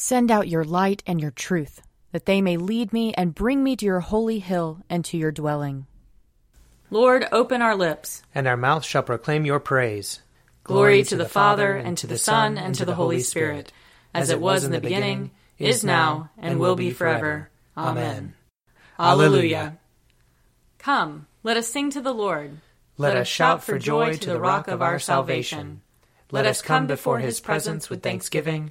Send out your light and your truth, that they may lead me and bring me to your holy hill and to your dwelling. Lord, open our lips, and our mouth shall proclaim your praise. Glory to the Father, and to the Son, and to the Holy Spirit, as it was in the beginning, is now, and will be forever. Amen. Alleluia. Come, let us sing to the Lord. Let us shout for joy to the rock of our salvation. Let us come before his presence with thanksgiving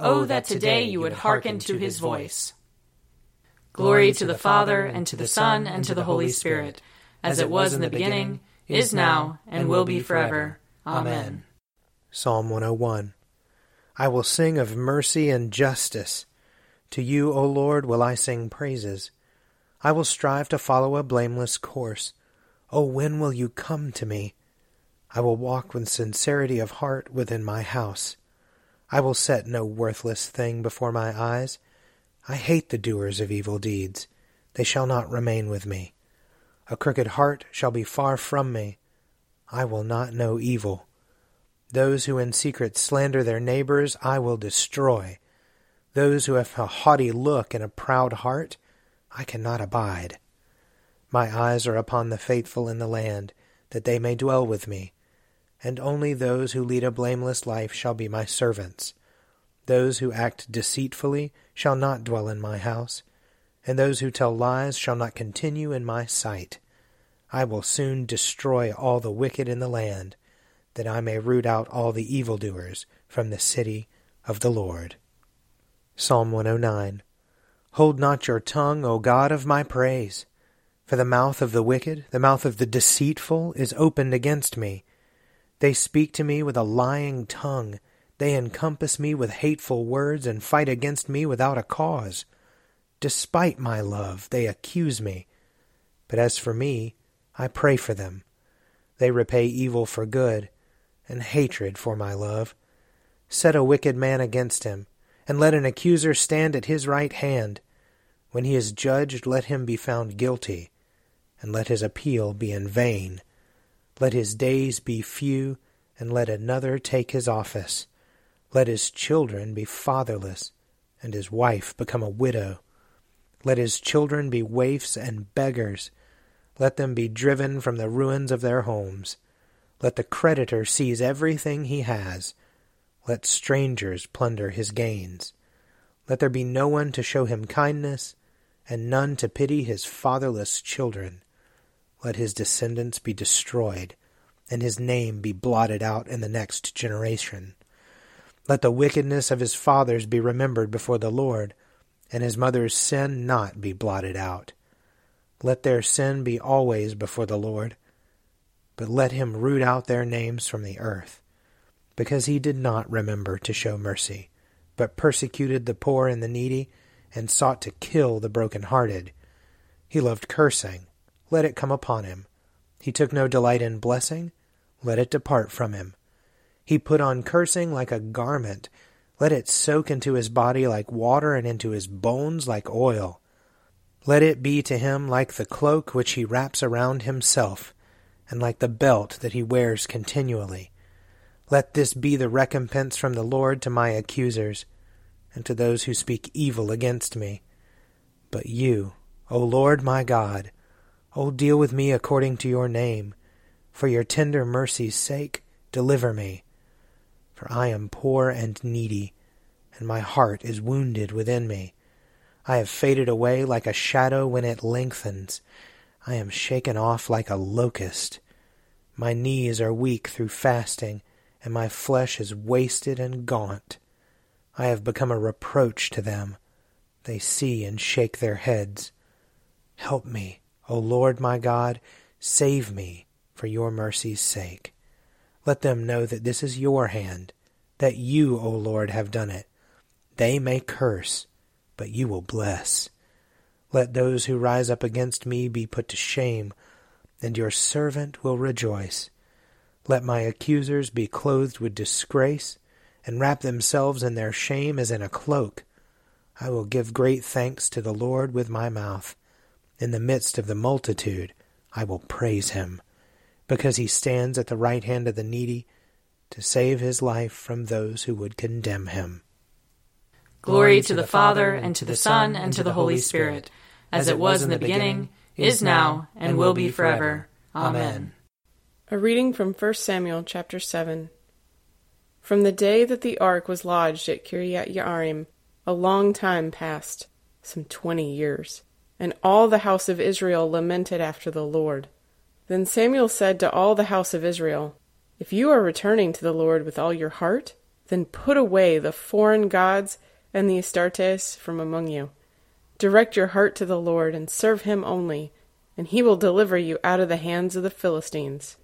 Oh, oh, that today you would hearken to his voice. Glory to the Father, and to the Son, and to the Holy Spirit, as it was in the beginning, is now, and will be forever. Amen. Psalm 101 I will sing of mercy and justice. To you, O Lord, will I sing praises. I will strive to follow a blameless course. O when will you come to me? I will walk with sincerity of heart within my house. I will set no worthless thing before my eyes. I hate the doers of evil deeds. They shall not remain with me. A crooked heart shall be far from me. I will not know evil. Those who in secret slander their neighbors I will destroy. Those who have a haughty look and a proud heart I cannot abide. My eyes are upon the faithful in the land, that they may dwell with me and only those who lead a blameless life shall be my servants. Those who act deceitfully shall not dwell in my house, and those who tell lies shall not continue in my sight. I will soon destroy all the wicked in the land, that I may root out all the evildoers from the city of the Lord. Psalm 109 Hold not your tongue, O God of my praise. For the mouth of the wicked, the mouth of the deceitful, is opened against me. They speak to me with a lying tongue. They encompass me with hateful words and fight against me without a cause. Despite my love, they accuse me. But as for me, I pray for them. They repay evil for good, and hatred for my love. Set a wicked man against him, and let an accuser stand at his right hand. When he is judged, let him be found guilty, and let his appeal be in vain. Let his days be few, and let another take his office. Let his children be fatherless, and his wife become a widow. Let his children be waifs and beggars. Let them be driven from the ruins of their homes. Let the creditor seize everything he has. Let strangers plunder his gains. Let there be no one to show him kindness, and none to pity his fatherless children let his descendants be destroyed, and his name be blotted out in the next generation. Let the wickedness of his fathers be remembered before the Lord, and his mother's sin not be blotted out. Let their sin be always before the Lord, but let him root out their names from the earth, because he did not remember to show mercy, but persecuted the poor and the needy, and sought to kill the broken-hearted. He loved cursing let it come upon him. He took no delight in blessing, let it depart from him. He put on cursing like a garment, let it soak into his body like water and into his bones like oil. Let it be to him like the cloak which he wraps around himself, and like the belt that he wears continually. Let this be the recompense from the Lord to my accusers, and to those who speak evil against me. But you, O Lord my God, O deal with me according to your name. For your tender mercy's sake, deliver me. For I am poor and needy, and my heart is wounded within me. I have faded away like a shadow when it lengthens. I am shaken off like a locust. My knees are weak through fasting, and my flesh is wasted and gaunt. I have become a reproach to them. They see and shake their heads. Help me, O Lord my God, save me for your mercy's sake. Let them know that this is your hand, that you, O Lord, have done it. They may curse, but you will bless. Let those who rise up against me be put to shame, and your servant will rejoice. Let my accusers be clothed with disgrace, and wrap themselves in their shame as in a cloak. I will give great thanks to the Lord with my mouth. In the midst of the multitude, I will praise him, because he stands at the right hand of the needy to save his life from those who would condemn him. Glory to the Father, and to the Son, and to the Holy Spirit, as it was in the beginning, is now, and will be forever. Amen. A reading from 1 Samuel chapter 7. From the day that the ark was lodged at Kiriath Yearim, a long time passed, some twenty years, and all the house of Israel lamented after the Lord. Then Samuel said to all the house of Israel, If you are returning to the Lord with all your heart, then put away the foreign gods and the Astartes from among you. Direct your heart to the Lord, and serve him only, and he will deliver you out of the hands of the Philistines.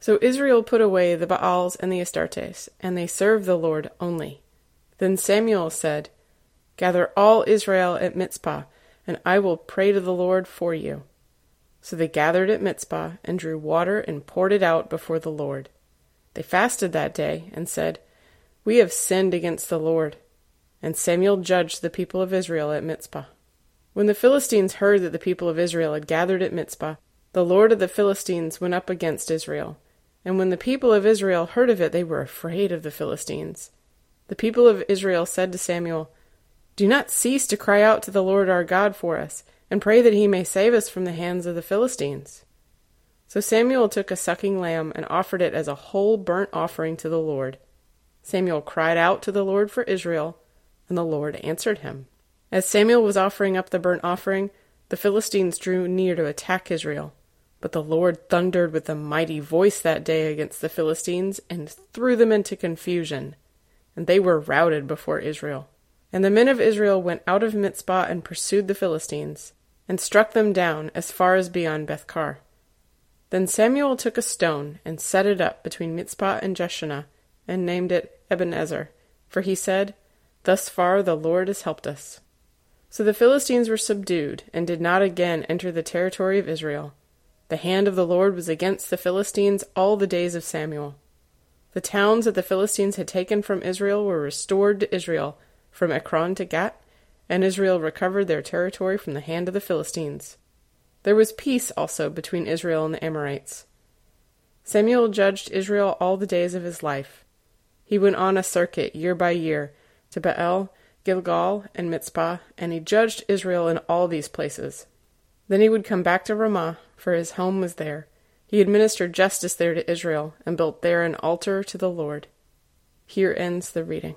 So Israel put away the Baals and the Astartes, and they served the Lord only. Then Samuel said, Gather all Israel at Mizpah, and I will pray to the Lord for you. So they gathered at Mizpah, and drew water and poured it out before the Lord. They fasted that day, and said, We have sinned against the Lord. And Samuel judged the people of Israel at Mizpah. When the Philistines heard that the people of Israel had gathered at Mizpah, the Lord of the Philistines went up against Israel. And when the people of Israel heard of it, they were afraid of the Philistines. The people of Israel said to Samuel, Do not cease to cry out to the Lord our God for us, and pray that he may save us from the hands of the Philistines. So Samuel took a sucking lamb and offered it as a whole burnt offering to the Lord. Samuel cried out to the Lord for Israel, and the Lord answered him. As Samuel was offering up the burnt offering, the Philistines drew near to attack Israel. But the Lord thundered with a mighty voice that day against the Philistines and threw them into confusion, and they were routed before Israel. And the men of Israel went out of Mizpah and pursued the Philistines, and struck them down as far as beyond Beth-car. Then Samuel took a stone and set it up between Mizpah and Jeshanah, and named it Ebenezer, for he said, Thus far the Lord has helped us. So the Philistines were subdued, and did not again enter the territory of Israel. The hand of the Lord was against the Philistines all the days of Samuel. The towns that the Philistines had taken from Israel were restored to Israel, from Ekron to Gath, and Israel recovered their territory from the hand of the Philistines. There was peace also between Israel and the Amorites. Samuel judged Israel all the days of his life. He went on a circuit year by year to Baal, Gilgal, and Mizpah, and he judged Israel in all these places. Then he would come back to Ramah, for his home was there. He administered justice there to Israel, and built there an altar to the Lord. Here ends the reading.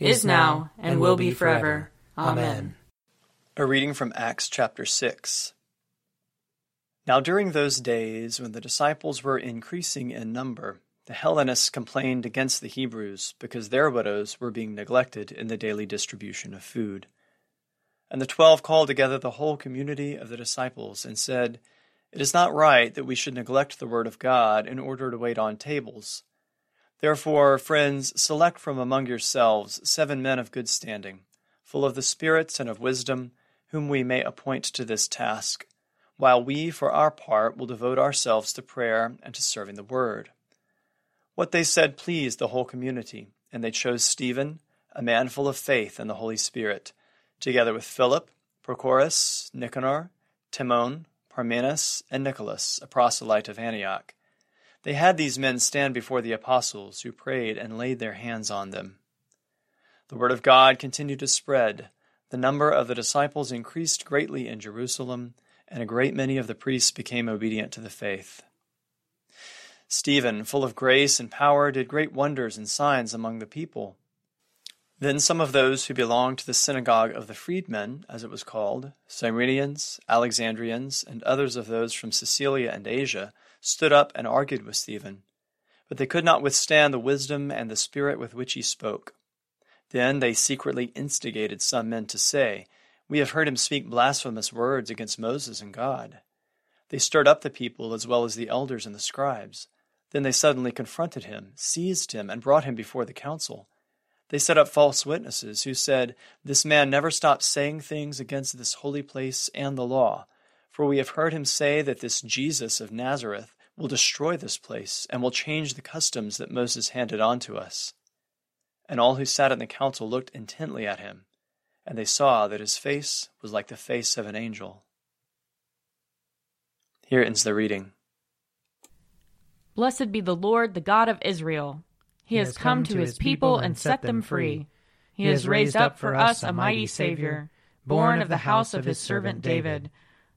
is now, and will be forever. Amen. A reading from Acts chapter 6. Now during those days, when the disciples were increasing in number, the Hellenists complained against the Hebrews because their widows were being neglected in the daily distribution of food. And the twelve called together the whole community of the disciples and said, It is not right that we should neglect the word of God in order to wait on tables. Therefore, friends, select from among yourselves seven men of good standing, full of the spirits and of wisdom, whom we may appoint to this task, while we, for our part, will devote ourselves to prayer and to serving the word. What they said pleased the whole community, and they chose Stephen, a man full of faith and the Holy Spirit, together with Philip, Prochorus, Nicanor, Timon, Parmenas, and Nicholas, a proselyte of Antioch. They had these men stand before the apostles, who prayed and laid their hands on them. The word of God continued to spread. The number of the disciples increased greatly in Jerusalem, and a great many of the priests became obedient to the faith. Stephen, full of grace and power, did great wonders and signs among the people. Then some of those who belonged to the synagogue of the freedmen, as it was called, Cyrenians, Alexandrians, and others of those from Cilicia and Asia, stood up and argued with Stephen. But they could not withstand the wisdom and the spirit with which he spoke. Then they secretly instigated some men to say, We have heard him speak blasphemous words against Moses and God. They stirred up the people as well as the elders and the scribes. Then they suddenly confronted him, seized him, and brought him before the council. They set up false witnesses who said, This man never stops saying things against this holy place and the law. For we have heard him say that this Jesus of Nazareth will destroy this place and will change the customs that Moses handed on to us. And all who sat in the council looked intently at him, and they saw that his face was like the face of an angel. Here ends the reading. Blessed be the Lord, the God of Israel. He has come to his people and set them free. He has raised up for us a mighty Savior, born of the house of his servant David.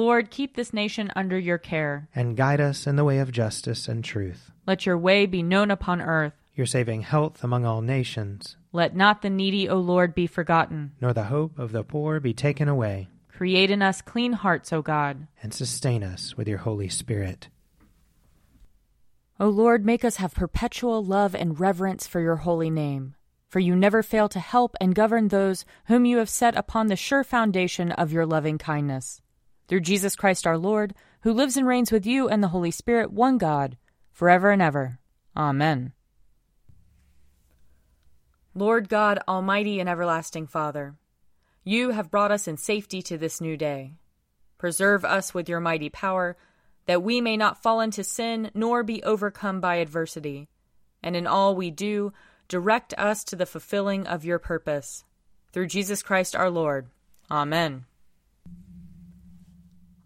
Lord, keep this nation under your care. And guide us in the way of justice and truth. Let your way be known upon earth. Your saving health among all nations. Let not the needy, O Lord, be forgotten. Nor the hope of the poor be taken away. Create in us clean hearts, O God. And sustain us with your Holy Spirit. O Lord, make us have perpetual love and reverence for your holy name. For you never fail to help and govern those whom you have set upon the sure foundation of your loving kindness through Jesus Christ our Lord, who lives and reigns with you and the Holy Spirit, one God, forever and ever. Amen. Lord God, Almighty and everlasting Father, you have brought us in safety to this new day. Preserve us with your mighty power, that we may not fall into sin nor be overcome by adversity. And in all we do, direct us to the fulfilling of your purpose. Through Jesus Christ our Lord. Amen.